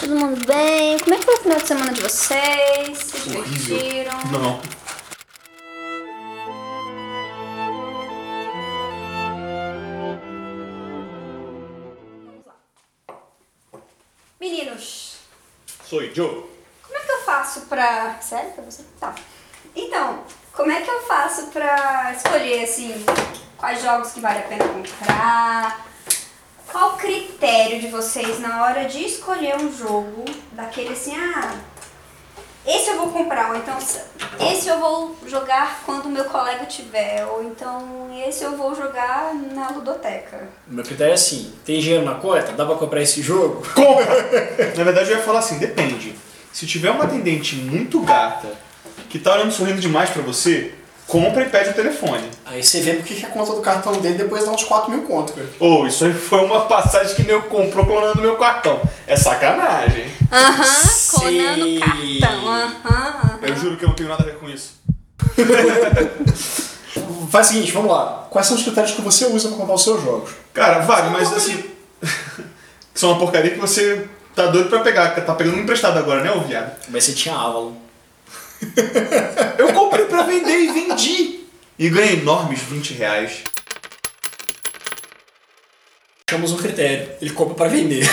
todo mundo bem? Como é que foi o final de semana de vocês? Se divertiram? Não. Meninos, Sou Joe. como é que eu faço pra. Sério pra você? Tá. Então, como é que eu faço pra escolher, assim, quais jogos que vale a pena comprar? Qual o critério de vocês na hora de escolher um jogo daquele assim, ah, esse eu vou comprar, ou então esse eu vou jogar quando o meu colega tiver, ou então esse eu vou jogar na ludoteca. Meu critério é assim: tem dinheiro na conta? Dá pra comprar esse jogo? Na verdade, eu ia falar assim, depende. Se tiver uma atendente muito gata, que tá olhando sorrindo demais pra você, compra e pede o telefone. Aí você vê porque que a conta do cartão dele depois dá uns 4 mil conto, cara. Ou isso aí foi uma passagem que eu comprou clonando meu cartão. É sacanagem. Aham, clonando Sim. cartão, aham. Eu juro que eu não tenho nada a ver com isso. Faz o seguinte, vamos lá. Quais são os critérios que você usa pra comprar os seus jogos? Cara, vale, mas assim. que são uma porcaria que você tá doido pra pegar, que tá pegando emprestado agora, né, ô viado? Mas você tinha Avalon. Eu comprei pra vender e vendi. E ganhei enormes 20 reais. Chamamos um critério. Ele compra pra vender.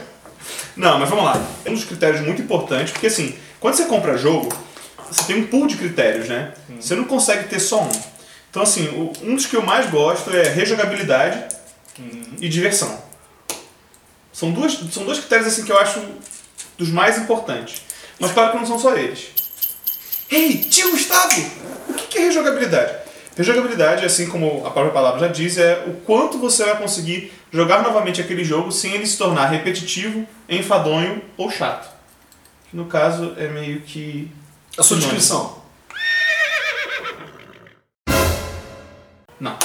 Não, mas vamos lá. Um dos critérios muito importantes, porque assim, quando você compra jogo, você tem um pool de critérios, né? Você não consegue ter só um. Então assim, um dos que eu mais gosto é rejogabilidade e diversão. São, duas, são dois critérios assim que eu acho dos mais importantes. Mas claro que não são só eles. Ei, tio Gustavo! O que é rejogabilidade? Rejogabilidade, assim como a própria palavra já diz, é o quanto você vai conseguir jogar novamente aquele jogo sem ele se tornar repetitivo, enfadonho ou chato. Que no caso é meio que. A sua descrição. Não.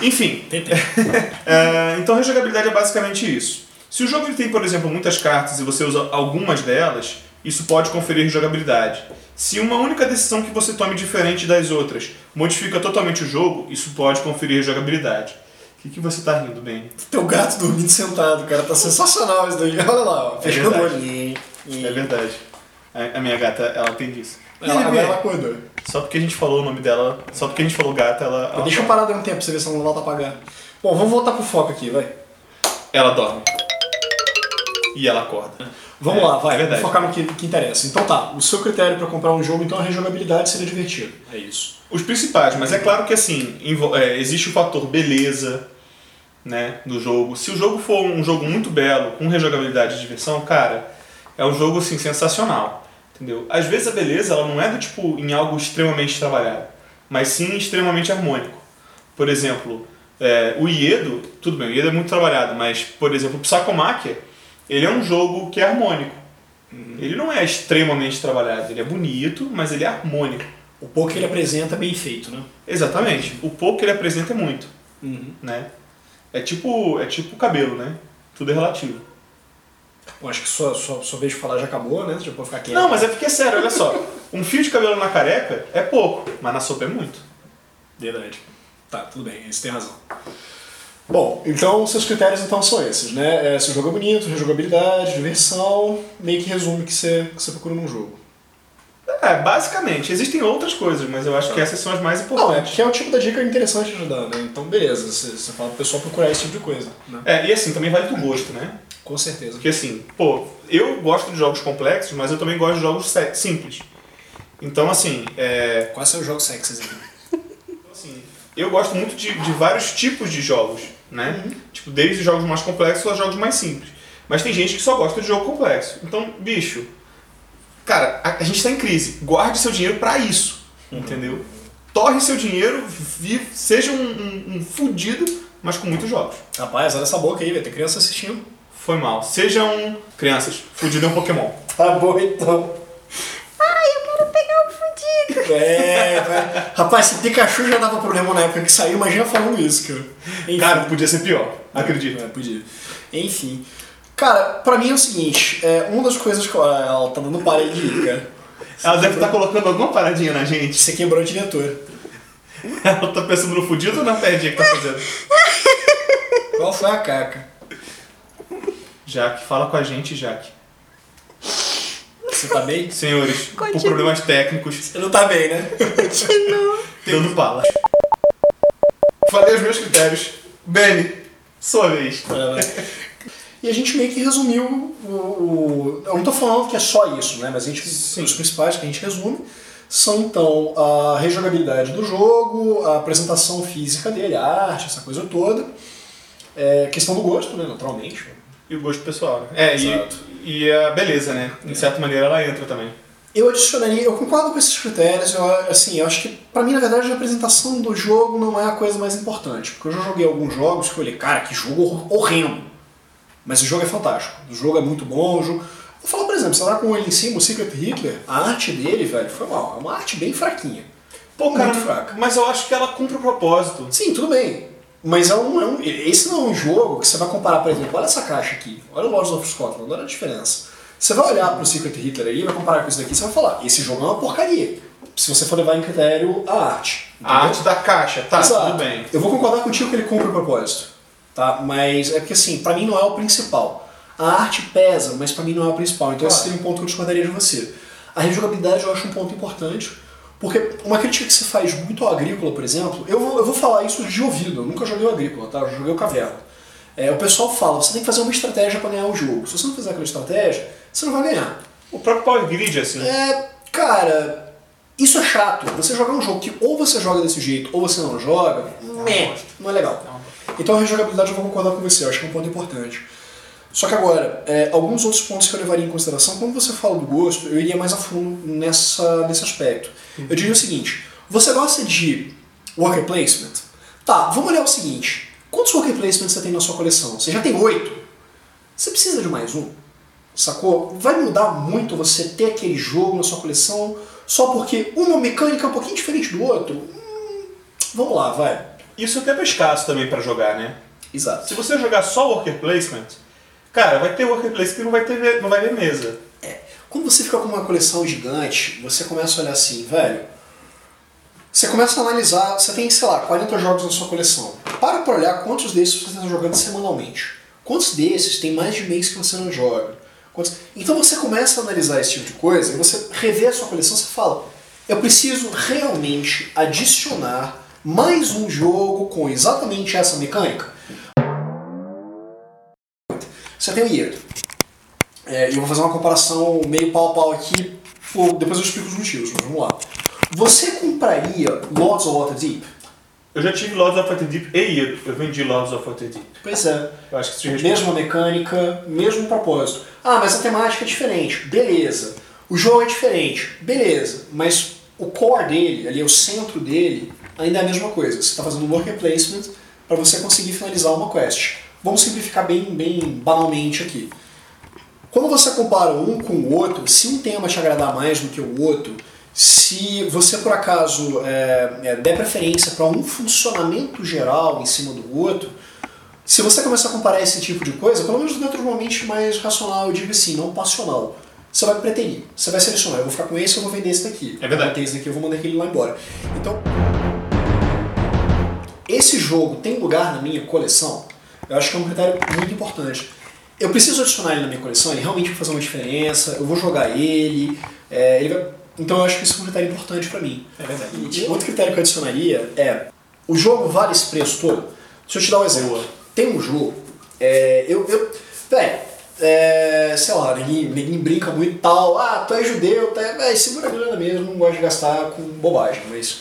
Enfim. É, então rejogabilidade é basicamente isso. Se o jogo ele tem, por exemplo, muitas cartas e você usa algumas delas, isso pode conferir rejogabilidade. Se uma única decisão que você tome diferente das outras modifica totalmente o jogo, isso pode conferir rejogabilidade. O que, que você tá rindo, bem? Teu gato dormindo sentado, cara. Tá sensacional isso daí. Olha lá, ó. Fechando o verdade. olhinho. É verdade. A, a minha gata, ela tem disso. Ela, agora ela acordou. Só porque a gente falou o nome dela, só porque a gente falou gata, ela. ela Deixa eu parar dar um tempo pra você ver se ela não volta a apagar. Bom, vamos voltar pro foco aqui, vai. Ela dorme. E ela acorda. Vamos É, lá, vai. é verdade. Vamos focar no que, que interessa. Então tá, o seu critério pra comprar um jogo, então a rejogabilidade seria divertido. É isso. Os principais, mas é claro que assim, é, existe o fator beleza, né, do jogo. Se o jogo for um jogo muito belo, com rejogabilidade e diversão, cara, é um jogo assim sensacional, entendeu? Às vezes a beleza ela não é do tipo em algo extremamente trabalhado, mas sim extremamente harmônico. Por exemplo, é, o Iedo, tudo bem, o Iedo é muito trabalhado, mas por exemplo, o Psychomacher, ele é um jogo que é harmônico. Ele não é extremamente trabalhado, ele é bonito, mas ele é harmônico. O pouco que ele apresenta é bem feito, né? Exatamente. O pouco que ele apresenta é muito, Uhum. né? É tipo, é tipo cabelo, né? Tudo é relativo. Bom, acho que sua, sua, sua vez de falar já acabou, né? Você já pode ficar quieto. Não, mas é porque é sério, olha só. Um fio de cabelo na careca é pouco, mas na sopa é muito. Verdade. Tá, tudo bem, você tem razão. Bom, então seus critérios então são esses, né? É, se o jogo é bonito, rejogabilidade, diversão, meio que resume o que você, que você procura num jogo. É, basicamente. Existem outras coisas, mas eu acho que essas são as mais Não, é importantes. porque é o tipo da dica interessante de ajudar, né? Então beleza, você, você fala pro pessoal procurar esse tipo de coisa, né? É, e assim, também vale do gosto, né? Com certeza. Porque assim, pô, eu gosto de jogos complexos, mas eu também gosto de jogos simples. Então, assim, é, Quais são os jogos sexys aqui? Assim, eu gosto muito de, de vários tipos de jogos, né? Tipo, desde os jogos mais complexos aos jogos mais simples. Mas tem gente que só gosta de jogo complexo. Então, bicho, cara, a, a gente tá em crise. Guarde seu dinheiro pra isso, entendeu? Torre seu dinheiro, vive, seja um, um, um fudido, mas com muitos jogos. Rapaz, olha essa boca aí, vai ter criança assistindo. Foi mal. Sejam crianças, fudido é um Pokémon. Tá bom então. Ai, eu quero pegar o fudido. É, vai. Rapaz, se Pikachu já dava problema na época que saiu, imagina falando isso, cara. Enfim. Cara, podia ser pior, acredito. É, podia. Enfim. Cara, pra mim é o seguinte, é, uma das coisas que. Olha, ela tá dando parede de ir, cara. Ela deve estar colocando alguma paradinha na gente. Você quebrou o diretor. Ela tá pensando no fudido ou na perdinha que tá fazendo? Qual foi a caca? Jaque, fala com a gente, Jaque. Você tá bem? Senhores, por Continua. problemas técnicos, Você não tá bem, né? dando palas. Falei os meus critérios. Benny, sua vez. E a gente meio que resumiu o, o- Eu não tô falando que é só isso, né? Mas a gente, os principais que a gente resume são então a rejogabilidade do jogo, a apresentação física dele, a arte, essa coisa toda. É, questão do gosto, né? Naturalmente. E o gosto pessoal, né? É, Exato. e, e a beleza, né? De certa maneira ela entra também. Eu adicionaria, eu concordo com esses critérios, eu, assim, eu acho que, pra mim, na verdade, a apresentação do jogo não é a coisa mais importante, porque eu já joguei alguns jogos que eu olhei, cara, que jogo hor- horrendo, mas o jogo é fantástico, o jogo é muito bom, o jogo... Vou falar, por exemplo, você tá com ele em cima, o Secret Hitler, a arte dele, velho, foi mal, é uma arte bem fraquinha. Pô, cara, Muito fraca. mas eu acho que ela cumpre o propósito. Sim, tudo bem, mas é um, é um- esse não é um jogo que você vai comparar, por exemplo, olha essa caixa aqui, olha o Lords of Scotland, olha a diferença. Você vai olhar pro Secret Hitler aí, vai comparar com isso daqui, você vai falar, esse jogo é uma porcaria. Se você for levar em critério a arte. A entendeu? arte da caixa, tá, Exato. tudo bem. Eu vou concordar contigo que ele cumpre o propósito. Tá? Mas é porque assim, pra mim não é o principal. A arte pesa, mas pra mim não é o principal. Então esse Claro. seria um ponto que eu discordaria de você. A rejogabilidade eu acho um ponto importante. Porque uma crítica que se faz muito ao agrícola, por exemplo, eu vou, eu vou falar isso de ouvido, eu nunca joguei o agrícola, tá? Eu joguei o caverna. É, o pessoal fala, você tem que fazer uma estratégia pra ganhar o jogo. Se você não fizer aquela estratégia, você não vai ganhar. O próprio Power Grid, assim. É, cara, isso é chato. Você jogar um jogo que ou você joga desse jeito ou você não joga, meh, não é legal. Então a rejogabilidade eu vou concordar com você, eu acho que é um ponto importante. Só que agora, é, alguns outros pontos que eu levaria em consideração, quando você fala do gosto, eu iria mais a fundo nessa, nesse aspecto. Eu diria o seguinte, você gosta de worker placement? Tá, vamos olhar o seguinte, quantos worker placements você tem na sua coleção? Você já tem oito? Você precisa de mais um? Sacou? Vai mudar muito você ter aquele jogo na sua coleção só porque uma mecânica é um pouquinho diferente do outro? Hum, vamos lá, vai. Isso é tempo é escasso também pra jogar, né? Exato. Se você jogar só worker placement, cara, vai ter worker placement que não vai ter não vai ver mesa. Quando você fica com uma coleção gigante, você começa a olhar assim, velho. Você começa a analisar, você tem, sei lá, 40 jogos na sua coleção. Para pra olhar quantos desses você está jogando semanalmente. Quantos desses tem mais de mês que você não joga? Quantos- Então você começa a analisar esse tipo de coisa e você revê a sua coleção você fala, eu preciso realmente adicionar mais um jogo com exatamente essa mecânica? Você tem o Year. É, eu vou fazer uma comparação meio pau a pau aqui, depois eu explico os motivos, mas vamos lá. Você compraria Lords of Waterdeep? Eu já tive Lords of Waterdeep e Iro. Eu vendi Lords of Waterdeep. Pois é. Eu acho que te responde. Mesma mecânica, mesmo propósito. Ah, mas a temática é diferente. Beleza. O jogo é diferente. Beleza. Mas o core dele, ali, o centro dele, ainda é a mesma coisa. Você está fazendo um worker placement para você conseguir finalizar uma quest. Vamos simplificar bem, bem banalmente aqui. Quando você compara um com o outro, se um tema te agradar mais do que o outro, se você por acaso é, é, der preferência para um funcionamento geral em cima do outro, se você começar a comparar esse tipo de coisa, pelo menos dentro de uma mente mais racional, eu digo assim, não passional, você vai preterir. Você vai selecionar, eu vou ficar com esse, eu vou vender esse daqui. É verdade. Eu vou esse daqui, eu vou mandar aquele lá embora. Então, esse jogo tem lugar na minha coleção? Eu acho que é um critério muito importante. Eu preciso adicionar ele na minha coleção, ele realmente vai fazer uma diferença, eu vou jogar ele, é, ele vai- então eu acho que isso é um critério importante pra mim. É verdade. E outro critério que eu adicionaria é: o jogo vale esse preço todo? Deixa eu te dar um exemplo. Boa. Tem um jogo, é, eu. eu velho, é, sei lá, ninguém, ninguém brinca muito e tal. Ah, tu é judeu, tá, véi, segura a grana mesmo, não gosto de gastar com bobagem, mas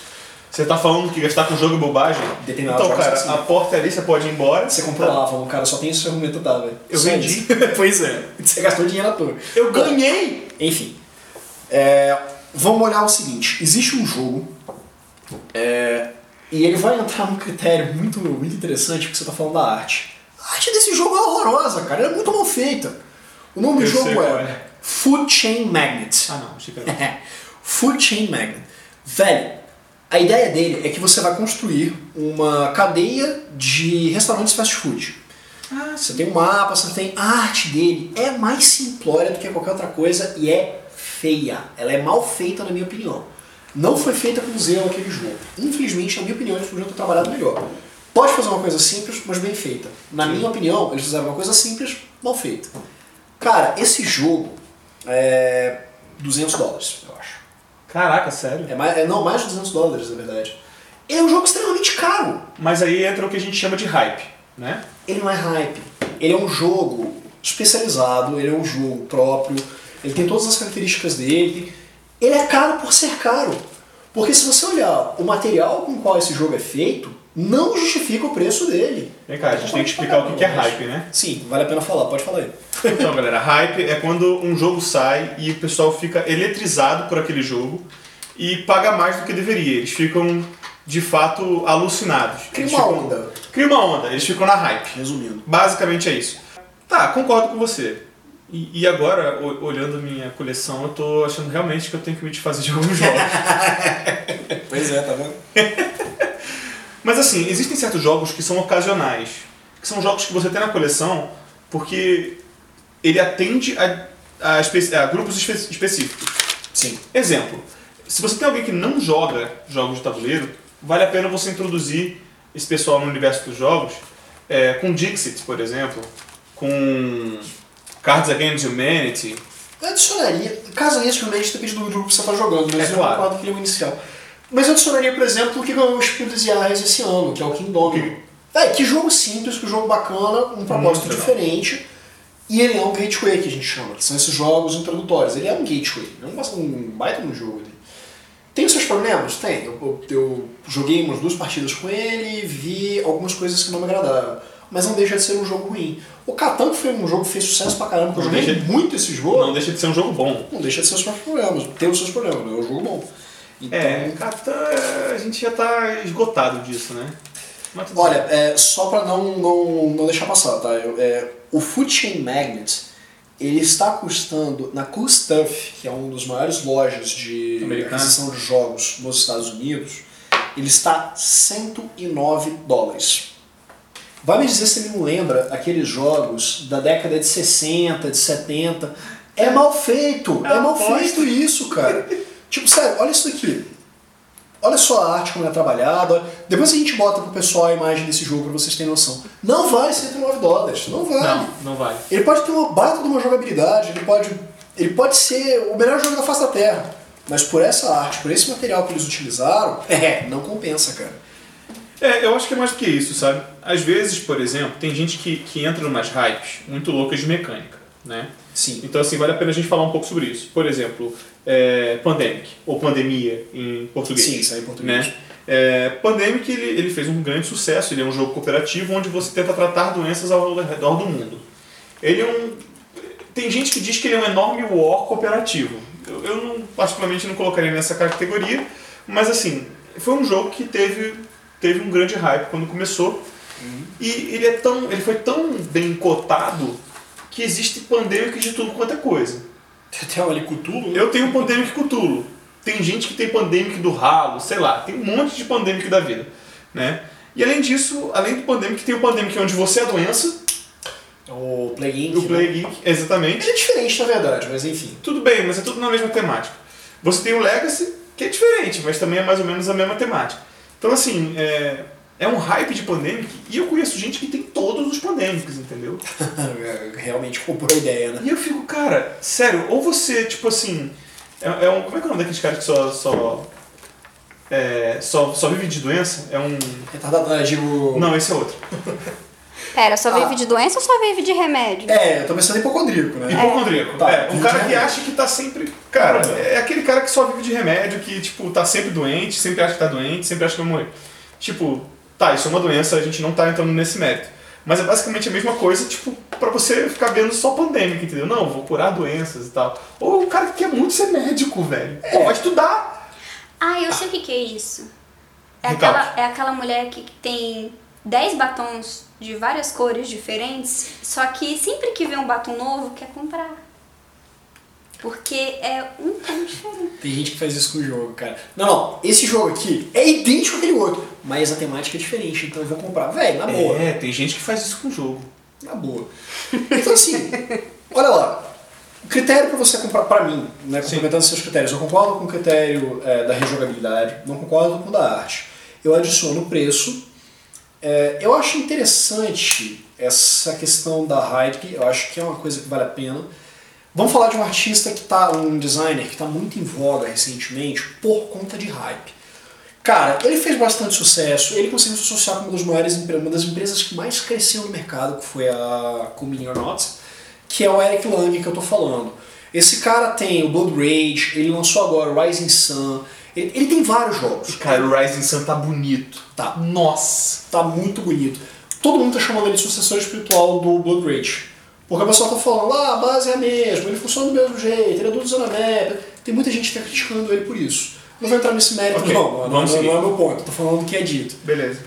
Você tá falando que gastar com jogo é bobagem? Determinados Então, cara, assim. a porta ali você pode ir embora. você comprou lá, o cara só tem esse argumento tá, velho. Eu Só vendi. pois é, você gastou dinheiro à toa. Eu ganhei! Enfim, é, vamos olhar o seguinte: existe um jogo é, e ele vai entrar num critério muito, muito interessante porque você está falando da arte. A arte desse jogo é horrorosa, cara, ela é muito mal feita. O nome do Eu sei jogo é é. Food Chain Magnet. Ah, não. Food Chain Magnet. Velho, a ideia dele é que você vai construir uma cadeia de restaurantes fast food. Ah, Você tem um mapa, você tem a arte dele. É mais simplória do que qualquer outra coisa e é feia. Ela é mal feita, na minha opinião. Não foi feita com zelo aquele jogo. Infelizmente, na minha opinião, eles podiam ter trabalhado melhor. Pode fazer uma coisa simples, mas bem feita. Na minha opinião, eles fizeram uma coisa simples, mal feita. Cara, esse jogo, é, 200 dólares, eu acho. Caraca, sério? É mais, é, não, mais de 200 dólares, na verdade. É um jogo extremamente caro. Mas aí entra o que a gente chama de hype, né? Ele não é hype. Ele é um jogo especializado, ele é um jogo próprio, ele tem todas as características dele. Ele é caro por ser caro. Porque se você olhar o material com o qual esse jogo é feito, não justifica o preço dele. Vem cá, a gente tem que explicar o que que é hype, né? Sim, vale a pena falar, pode falar aí. Então, galera, hype é quando um jogo sai e o pessoal fica eletrizado por aquele jogo e paga mais do que deveria. Eles ficam, de fato, alucinados. Cria uma ficam- onda. Cria uma onda, eles ficam na hype. Resumindo. Basicamente é isso. Tá, concordo com você. E, e agora, olhando minha coleção, eu tô achando realmente que eu tenho que me desfazer de alguns jogos. Pois é, tá vendo? Mas assim, existem certos jogos que são ocasionais. Que são jogos que você tem na coleção porque ele atende a, a, a grupos espe- específicos. Sim. Exemplo, se você tem alguém que não joga jogos de tabuleiro, vale a pena você introduzir esse pessoal no universo dos jogos é, com Dixit, por exemplo, com Cards Against Humanity. Eu adicionaria, caso isso realmente depende do grupo que você está jogando, mas É eu claro. concordo que ele é o inicial. Mas eu adicionaria, por exemplo, o que ganhou o Espírito dos Yarras esse ano, que é o Kingdom. É, que jogo simples, que jogo bacana, um propósito legal. diferente. E ele é um gateway que a gente chama, que são esses jogos introdutórios. Ele é um gateway, é um, um baita no jogo. Tem os seus problemas? Tem. Eu, eu- eu joguei umas duas partidas com ele, vi algumas coisas que não me agradaram. Mas não deixa de ser um jogo ruim. O Catan, foi um jogo que fez sucesso pra caramba, que eu joguei deixa- muito esse jogo, Não deixa de ser um jogo bom. não deixa de ser os seus problemas. Tem os seus problemas, mas é um jogo bom. Então, É, Catan, a gente já tá esgotado disso, né? Olha, é, só pra não, não, não deixar passar, tá? Eu- é, o Food Chain Magnet, ele está custando na Cool Stuff, que é uma das maiores lojas de aquisição de jogos nos Estados Unidos, ele está 109 dólares. Vai me dizer se ele não lembra aqueles jogos da década de 60, de 70. É mal feito! É Eu mal feito isso, cara. tipo, sério, olha isso daqui. Olha só a arte como é trabalhada. Depois a gente bota pro pessoal a imagem desse jogo pra vocês terem noção. Não vale 109 dólares. Não vale. Não, não vale. Ele pode ter uma baita de uma jogabilidade, ele pode, ele pode ser o melhor jogo da face da Terra. Mas por essa arte, por esse material que eles utilizaram, é, não compensa, cara. É, eu acho que é mais do que isso, sabe? Às vezes, por exemplo, tem gente que, que entra numas hypes muito loucas de mecânica, né? Sim. Então, assim, vale a pena a gente falar um pouco sobre isso. Por exemplo, é, Pandemic, ou Pandemia em português. Sim, isso aí em português. Né? É, Pandemic, ele, ele fez um grande sucesso. Ele é um jogo cooperativo onde você tenta tratar doenças ao redor do mundo. Ele é um... Tem gente que diz que ele é um enorme war cooperativo. Eu, eu não, particularmente, não colocaria nessa categoria, mas, assim, foi um jogo que teve, teve um grande hype quando começou. E ele, é tão, ele foi tão bem cotado que existe Pandemic de tudo quanto é coisa. Tem ali Cthulhu, Eu tenho Pandemic Cthulhu. Tem gente que tem Pandemic do ralo, sei lá. Tem um monte de Pandemic da vida. Né? E além disso, além do Pandemic, tem o Pandemic onde você é a doença, o Plague Inc. o né? Plague Geek, exatamente. Ele é diferente, na verdade, mas enfim. Tudo bem, mas é tudo na mesma temática. Você tem o Legacy, que é diferente, mas também é mais ou menos a mesma temática. Então, assim, é, é um hype de Pandemic, e eu conheço gente que tem todos os Pandemics, entendeu? Realmente comprou a ideia, né? E eu fico, cara, sério, ou você, tipo assim. É, é um, como é que é o nome daqueles caras que só. Só, é, só, só vive de doença? É um. Retardado, ah, digo... Não, esse é outro. Pera, só Ah. vive de doença ou só vive de remédio? É, eu tô pensando em hipocondríaco, né? Hipocondríaco. Tá, É, um cara que remédio. acha que tá sempre. Cara, é aquele cara que só vive de remédio, que, tipo, tá sempre doente, sempre acha que tá doente, sempre acha que vai morrer. Tipo, tá, isso é uma doença, a gente não tá entrando nesse mérito. Mas é basicamente a mesma coisa, tipo, pra você ficar vendo só pandêmica, entendeu? Não, vou curar doenças e tal. Ou o cara que quer muito ser médico, velho. É. Pô, vai estudar. Ah, eu sei o que, que é isso. É aquela, é aquela mulher que tem 10 batons de várias cores diferentes, só que sempre que vê um batom novo, quer comprar. Porque é um tom diferente. Tem gente que faz isso com o jogo, cara. Não, não, esse jogo aqui é idêntico àquele outro, mas a temática é diferente, então eu vou comprar. Véi, na boa. É, tem gente que faz isso com o jogo. Na boa. Então assim, olha lá. O critério para você comprar, para mim, né, complementando seus critérios, eu concordo com o critério é, da rejogabilidade, não concordo com o da arte. Eu adiciono o preço. É, eu acho interessante essa questão da hype, eu acho que é uma coisa que vale a pena. Vamos falar de um artista que tá, um designer que está muito em voga recentemente por conta de hype. Cara, ele fez bastante sucesso, ele conseguiu se associar com uma das maiores uma das empresas que mais cresceu no mercado, que foi a Coming or Not, que é o Eric Lang que eu tô falando. Esse cara tem o Blood Rage, ele lançou agora o Rising Sun, ele, ele tem vários jogos. Cara, o Rising Sun tá bonito. Tá. Nossa! Tá muito bonito. Todo mundo tá chamando ele de sucessor espiritual do Blood Rage. Porque o pessoal tá falando, ah, a base é a mesma, ele funciona do mesmo jeito, ele é do Zona Map. Tem muita gente que tá criticando ele por isso. Não vou entrar nesse mérito, Ok, não, não, vamos não, seguir. não é meu ponto, tô falando o que é dito. Beleza.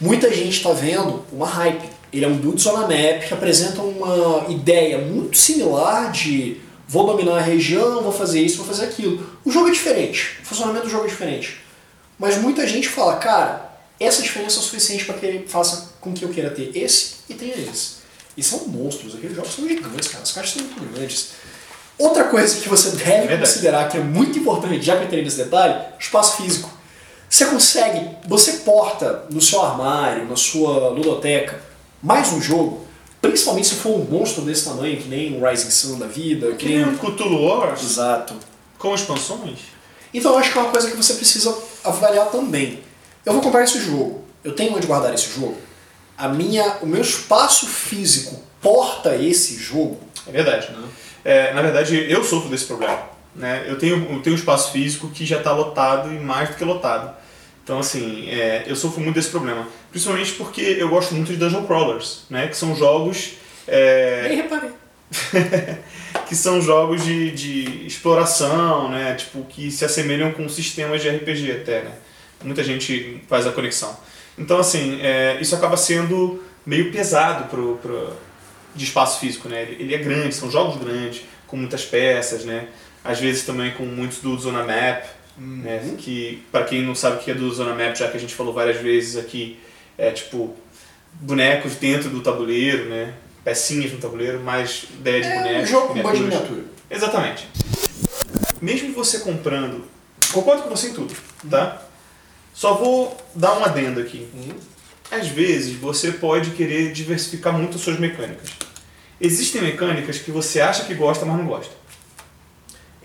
Muita gente está vendo uma hype. Ele é um build zona map que apresenta uma ideia muito similar de vou dominar a região, vou fazer isso, vou fazer aquilo. O jogo é diferente, o funcionamento do jogo é diferente. Mas muita gente fala, cara, essa diferença é o suficiente para que ele faça com que eu queira ter esse e tenha esse. E são monstros, aqueles jogos são gigantes, cara, as caixas são muito grandes. Outra coisa que você deve verdade. considerar que é muito importante, já que eu entrei nesse detalhe, espaço físico. Você consegue, você porta no seu armário, na sua ludoteca, mais um jogo, principalmente se for um monstro desse tamanho, que nem um Rising Sun da vida, que Que nem nem um Cthulhu Wars Exato. com expansões. Então eu acho que é uma coisa que você precisa avaliar também. Eu vou comprar esse jogo. Eu tenho onde guardar esse jogo. A minha, o meu espaço físico porta esse jogo. É verdade. É, na verdade, eu sofro desse problema. Né? Eu, tenho, eu tenho um espaço físico que já está lotado e mais do que lotado. Então, assim, é, eu sofro muito desse problema. Principalmente porque eu gosto muito de Dungeon Crawlers, né? que são jogos. é, Nem reparei. que são jogos de, de exploração, né? Tipo, que se assemelham com sistemas de RPG até, né? Muita gente faz a conexão. Então, assim, é, isso acaba sendo meio pesado pro, pro, de espaço físico, né? Ele, ele é grande, são jogos grandes, com muitas peças, né? Às vezes também com muitos do Zona Map, né? Que, para quem não sabe o que é do Zona Map, já que a gente falou várias vezes aqui, é tipo bonecos dentro do tabuleiro, né? Pecinhas no tabuleiro, mais ideia de É um bonecos. jogo com de miniaturas. miniatura. Exatamente. Mesmo você comprando, concordo com você em tudo, tá? Só vou dar um adendo aqui. Às vezes você pode querer diversificar muito as suas mecânicas. Existem mecânicas que você acha que gosta, mas não gosta.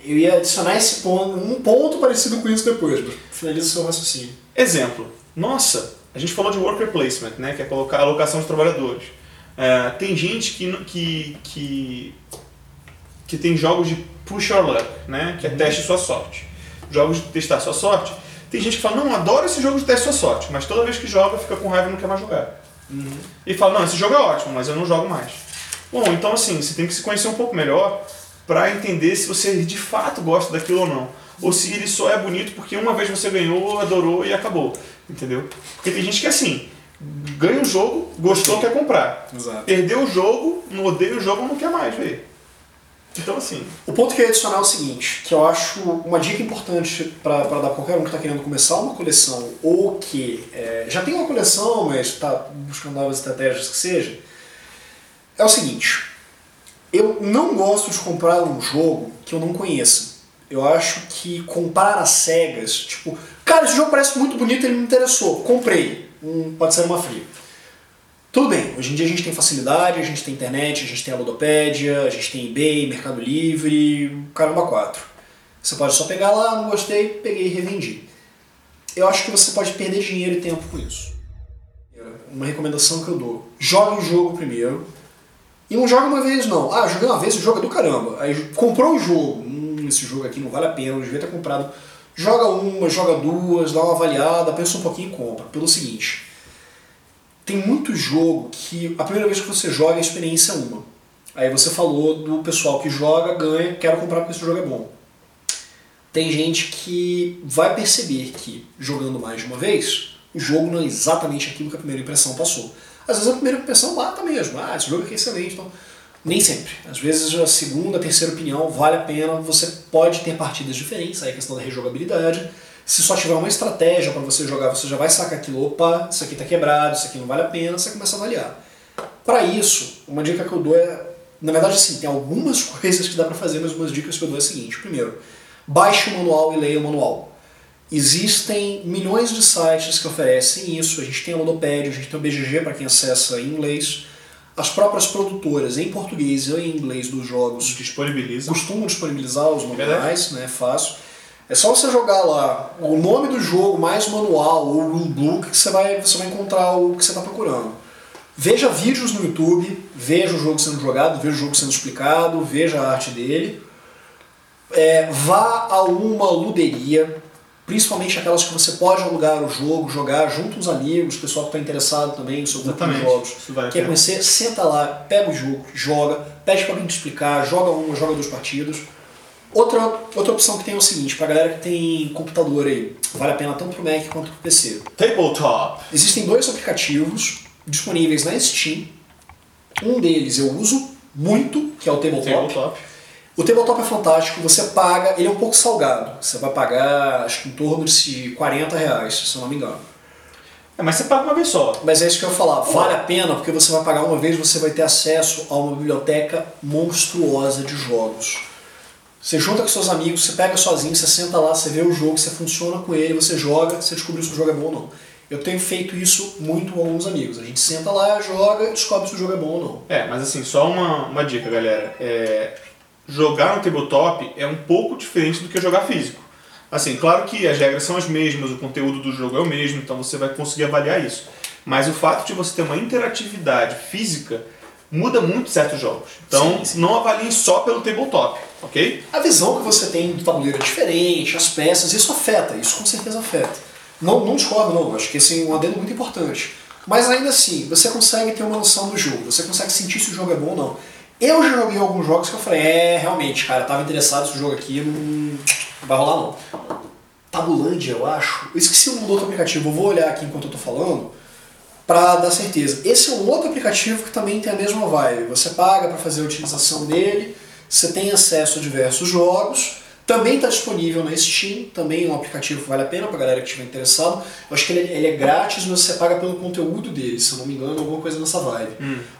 Eu ia adicionar esse ponto, um ponto parecido com isso depois, mas finaliza o seu raciocínio. Exemplo, nossa, a gente falou de worker placement, né, que é colocar a alocação de trabalhadores. É, tem gente que, que, que, que tem jogos de push your luck, né, que é teste sua sorte. Jogos de testar sua sorte. Tem gente que fala, não, adoro esse jogo de teste sua sorte, mas toda vez que joga fica com raiva e não quer mais jogar. E fala, não, esse jogo é ótimo, mas eu não jogo mais. Bom, então assim, você tem que se conhecer um pouco melhor para entender se você de fato gosta daquilo ou não. Ou se ele só é bonito porque uma vez você ganhou, adorou e acabou. Entendeu? Porque tem gente que é assim, ganha o jogo, gostou, quer comprar. Exato. Perdeu o jogo, não odeia o jogo, não quer mais ver. Então assim, O ponto que eu ia adicionar é o seguinte, que eu acho uma dica importante para dar pra qualquer um que está querendo começar uma coleção ou que é, já tem uma coleção, mas está buscando novas estratégias que seja, é o seguinte, eu não gosto de comprar um jogo que eu não conheça. Eu acho que comprar às cegas, tipo, cara, esse jogo parece muito bonito, ele me interessou, comprei, hum, pode ser uma fria. Tudo bem, hoje em dia a gente tem facilidade, a gente tem internet, a gente tem a Ludopédia, a gente tem eBay, Mercado Livre, caramba, quatro. Você pode só pegar lá, não gostei, peguei e revendi. Eu acho que você pode perder dinheiro e tempo com isso. Uma recomendação que eu dou: jogue o jogo primeiro. E não joga uma vez, não. Ah, joguei uma vez, o jogo é do caramba. Aí comprou o jogo. Hum, esse jogo aqui não vale a pena, eu devia ter comprado. Joga uma, joga duas, dá uma avaliada, pensa um pouquinho e compra. Pelo seguinte: tem muito jogo que a primeira vez que você joga a experiência é uma. Aí você falou do pessoal que joga, ganha, quero comprar porque esse jogo é bom. Tem gente que vai perceber que jogando mais de uma vez, o jogo não é exatamente aquilo que a primeira impressão passou. Às vezes a primeira impressão bata mesmo, ah, esse jogo aqui é excelente, então nem sempre. Às vezes a segunda, a terceira opinião vale a pena, você pode ter partidas diferentes, aí é questão da rejogabilidade. Se só tiver uma estratégia para você jogar, você já vai sacar aquilo, opa, isso aqui tá quebrado, isso aqui não vale a pena, você começa a avaliar. Para isso, uma dica que eu dou é, na verdade assim, tem algumas coisas que dá para fazer, mas umas dicas que eu dou é a seguinte. Primeiro, baixe o manual e leia o manual. Existem milhões de sites que oferecem isso. A gente tem a Ludopédia, a gente tem o BGG para quem acessa em inglês. As próprias produtoras em português e em inglês dos jogos Disponibiliza. costumam disponibilizar os manuais, né? É fácil. É só você jogar lá o nome do jogo mais manual ou rulebook que você vai, você vai encontrar o que você está procurando. Veja vídeos no YouTube, veja o jogo sendo jogado, veja o jogo sendo explicado, veja a arte dele. É, vá a uma luderia, principalmente aquelas que você pode alugar o jogo, jogar junto com os amigos, o pessoal que está interessado também no seu grupo de jogos. Vale Quer conhecer? Senta lá, pega o jogo, joga, pede para alguém te explicar, joga uma, joga duas partidas. Outra, outra opção que tem é o seguinte, pra galera que tem computador aí, vale a pena tanto pro Mac quanto pro PC. Tabletop. Existem dois aplicativos disponíveis na Steam. Um deles eu uso muito, que é o Tabletop. Tabletop. O Tabletop é fantástico, você paga, ele é um pouco salgado. Você vai pagar, acho que em torno de 40 reais, se eu não me engano. É, mas você paga uma vez só. Mas é isso que eu ia falar, vale a pena porque você vai pagar uma vez você vai ter acesso a uma biblioteca monstruosa de jogos. Você junta com seus amigos, você pega sozinho, você senta lá, você vê o jogo, você funciona com ele, você joga, você descobre se o jogo é bom ou não. Eu tenho feito isso muito com alguns amigos. A gente senta lá, joga e descobre se o jogo é bom ou não. É, mas assim, só uma, uma dica, galera. É, jogar no tabletop é um pouco diferente do que jogar físico. Assim, claro que as regras são as mesmas, o conteúdo do jogo é o mesmo, então você vai conseguir avaliar isso. Mas o fato de você ter uma interatividade física muda muito certos jogos. Então, Sim, sim. não avaliem só pelo tabletop, ok? A visão que você tem do tabuleiro é diferente, as peças, isso afeta, isso com certeza afeta. Não, não discordo, não, acho que esse é um adendo muito importante. Mas ainda assim, você consegue ter uma noção do jogo, você consegue sentir se o jogo é bom ou não. Eu já joguei alguns jogos que eu falei, é, realmente, cara, tava interessado nesse jogo aqui, não vai rolar não. Tabulândia, eu acho. Eu esqueci o nome do outro aplicativo, eu vou olhar aqui enquanto eu tô falando para dar certeza. Esse é um outro aplicativo que também tem a mesma vibe. Você paga para fazer a utilização dele, você tem acesso a diversos jogos. Também está disponível na Steam, também é um aplicativo que vale a pena para galera que estiver interessado. Eu acho que ele, ele é grátis, mas você paga pelo conteúdo dele, se eu não me engano, alguma coisa nessa vibe.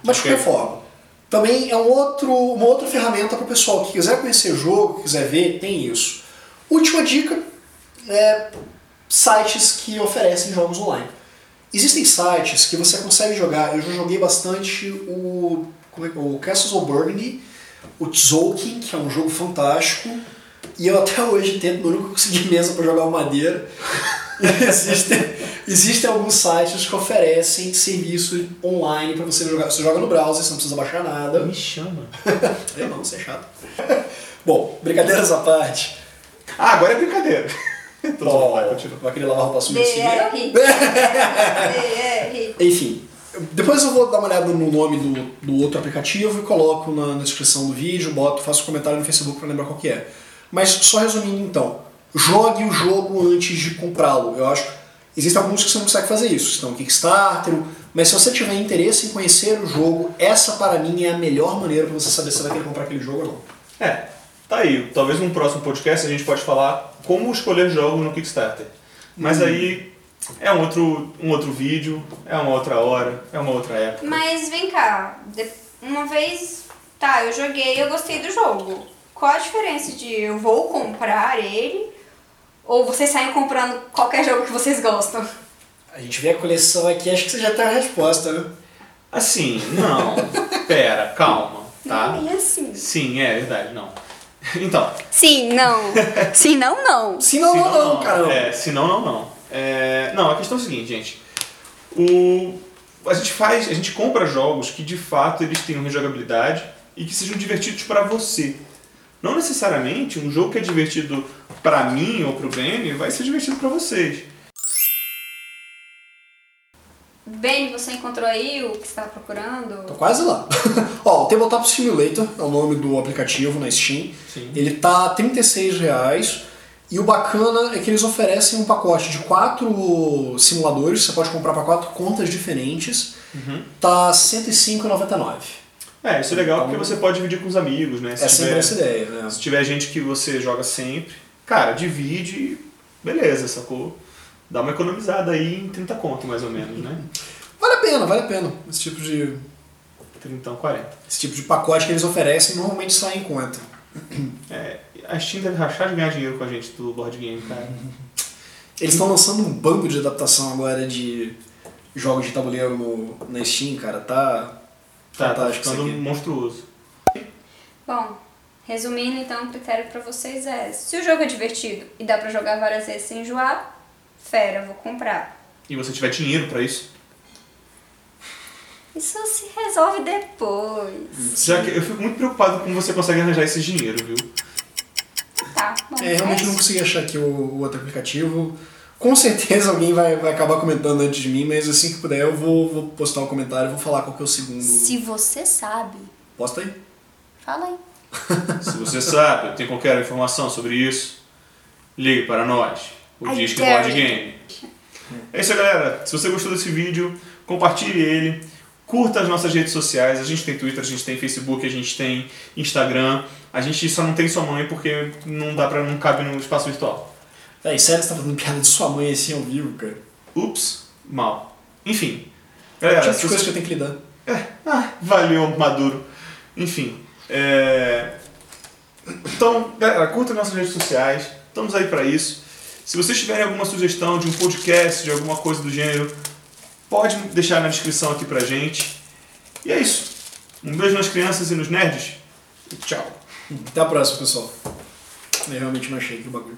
mas de qualquer forma, também é um outro, uma outra ferramenta para o pessoal que quiser conhecer o jogo, quiser ver, tem isso. Última dica é sites que oferecem jogos online. Existem sites que você consegue jogar, eu já joguei bastante o, como é, que- o Castles of Burgundy, o Tzolk'in, que é um jogo fantástico, e eu até hoje tento, mas nunca consegui mesa para jogar o Madeira. existem, existem alguns sites que oferecem serviço online para você jogar. Você joga no browser, você não precisa baixar nada. Me chama. Eu não, você é chato. Bom, brincadeiras à parte. Ah, agora é brincadeira. Tô Bom, vai, continua. vai querer lavar roupa suja assim, né? DR. DR. Enfim, depois eu vou dar uma olhada no nome do, do outro aplicativo e coloco na, na descrição do vídeo, boto, faço um comentário no Facebook para lembrar qual que é. Mas só resumindo então, jogue o jogo antes de comprá-lo. Eu acho que existem alguns que você não consegue fazer isso, estão no Kickstarter, mas se você tiver interesse em conhecer o jogo, essa para mim é a melhor maneira para você saber se você vai querer comprar aquele jogo ou não. É, tá aí. Talvez num próximo podcast a gente pode falar como escolher jogos no Kickstarter. Mas aí é um outro, um outro vídeo, é uma outra hora, é uma outra época. Mas vem cá, uma vez, tá, eu joguei eu gostei do jogo. Qual a diferença de eu vou comprar ele ou vocês saem comprando qualquer jogo que vocês gostam? A gente vê a coleção aqui, acho que você já tem a resposta, né? Assim, não. Pera, calma, tá? Não é assim. Sim, é verdade, não. Então, Sim, não. Sim, não, não. Se não, não, não, cara. É, se não, não, não. É, não, a questão é a seguinte, gente. O, a gente faz, a gente compra jogos que de fato eles tenham rejogabilidade e que sejam divertidos para você. Não necessariamente um jogo que é divertido para mim ou pro Benny vai ser divertido para vocês. Ben, você encontrou aí o que você estava procurando? Tô quase lá. Ó, o Tabletop Simulator é o nome do aplicativo na Steam. Sim. Ele tá 36 reais. E o bacana é que eles oferecem um pacote de quatro simuladores, você pode comprar para quatro contas diferentes. Uhum. Tá R$ 105,99. É, isso é legal Então- porque você pode dividir com os amigos, né? Se É sempre tiver- essa ideia, né? Se tiver gente que você joga sempre, cara, divide e beleza, sacou? Dá uma economizada aí em 30 conto, mais ou menos, né? Vale a pena, vale a pena. Esse tipo de, 30, 40. esse tipo de pacote que eles oferecem normalmente sai em conta. É, a Steam deve rachar de ganhar dinheiro com a gente do board game, cara. Eles estão lançando um bando de adaptação agora de jogos de tabuleiro no, na Steam, cara. Tá, Tá, tá ficando monstruoso. Bom, resumindo, então, o critério pra vocês é: se o jogo é divertido e dá pra jogar várias vezes sem enjoar, fera, vou comprar. E você tiver dinheiro pra isso. Isso se resolve depois. Já que eu fico muito preocupado com você consegue arranjar esse dinheiro, viu? Tá, bom. É, realmente é não consegui achar aqui o, o outro aplicativo. Com certeza alguém vai, vai acabar comentando antes de mim, mas assim que puder eu vou, vou postar um comentário e vou falar qual que é o segundo. Se você sabe, Posta aí. fala aí. Se você sabe, ou tem qualquer informação sobre isso, ligue para nós. O I Disque Board you. Game. É isso aí, galera. Se você gostou desse vídeo, compartilhe ele. Curta as nossas redes sociais. A gente tem Twitter, a gente tem Facebook, a gente tem Instagram. A gente só não tem sua mãe porque não dá pra, não cabe no espaço virtual. Véi, sério que você tá fazendo piada de sua mãe assim ao vivo, cara? Ups, mal. Enfim. É o Galera, tipo de coisa você... que eu tenho que lidar. É, ah, valeu, Maduro. Enfim. É... Então, galera, curta nossas redes sociais. Estamos aí para isso. Se vocês tiverem alguma sugestão de um podcast, de alguma coisa do gênero, pode deixar na descrição aqui pra gente. E é isso. Um beijo nas crianças e nos nerds. E tchau. Até a próxima, pessoal. Eu realmente não achei aqui o bagulho.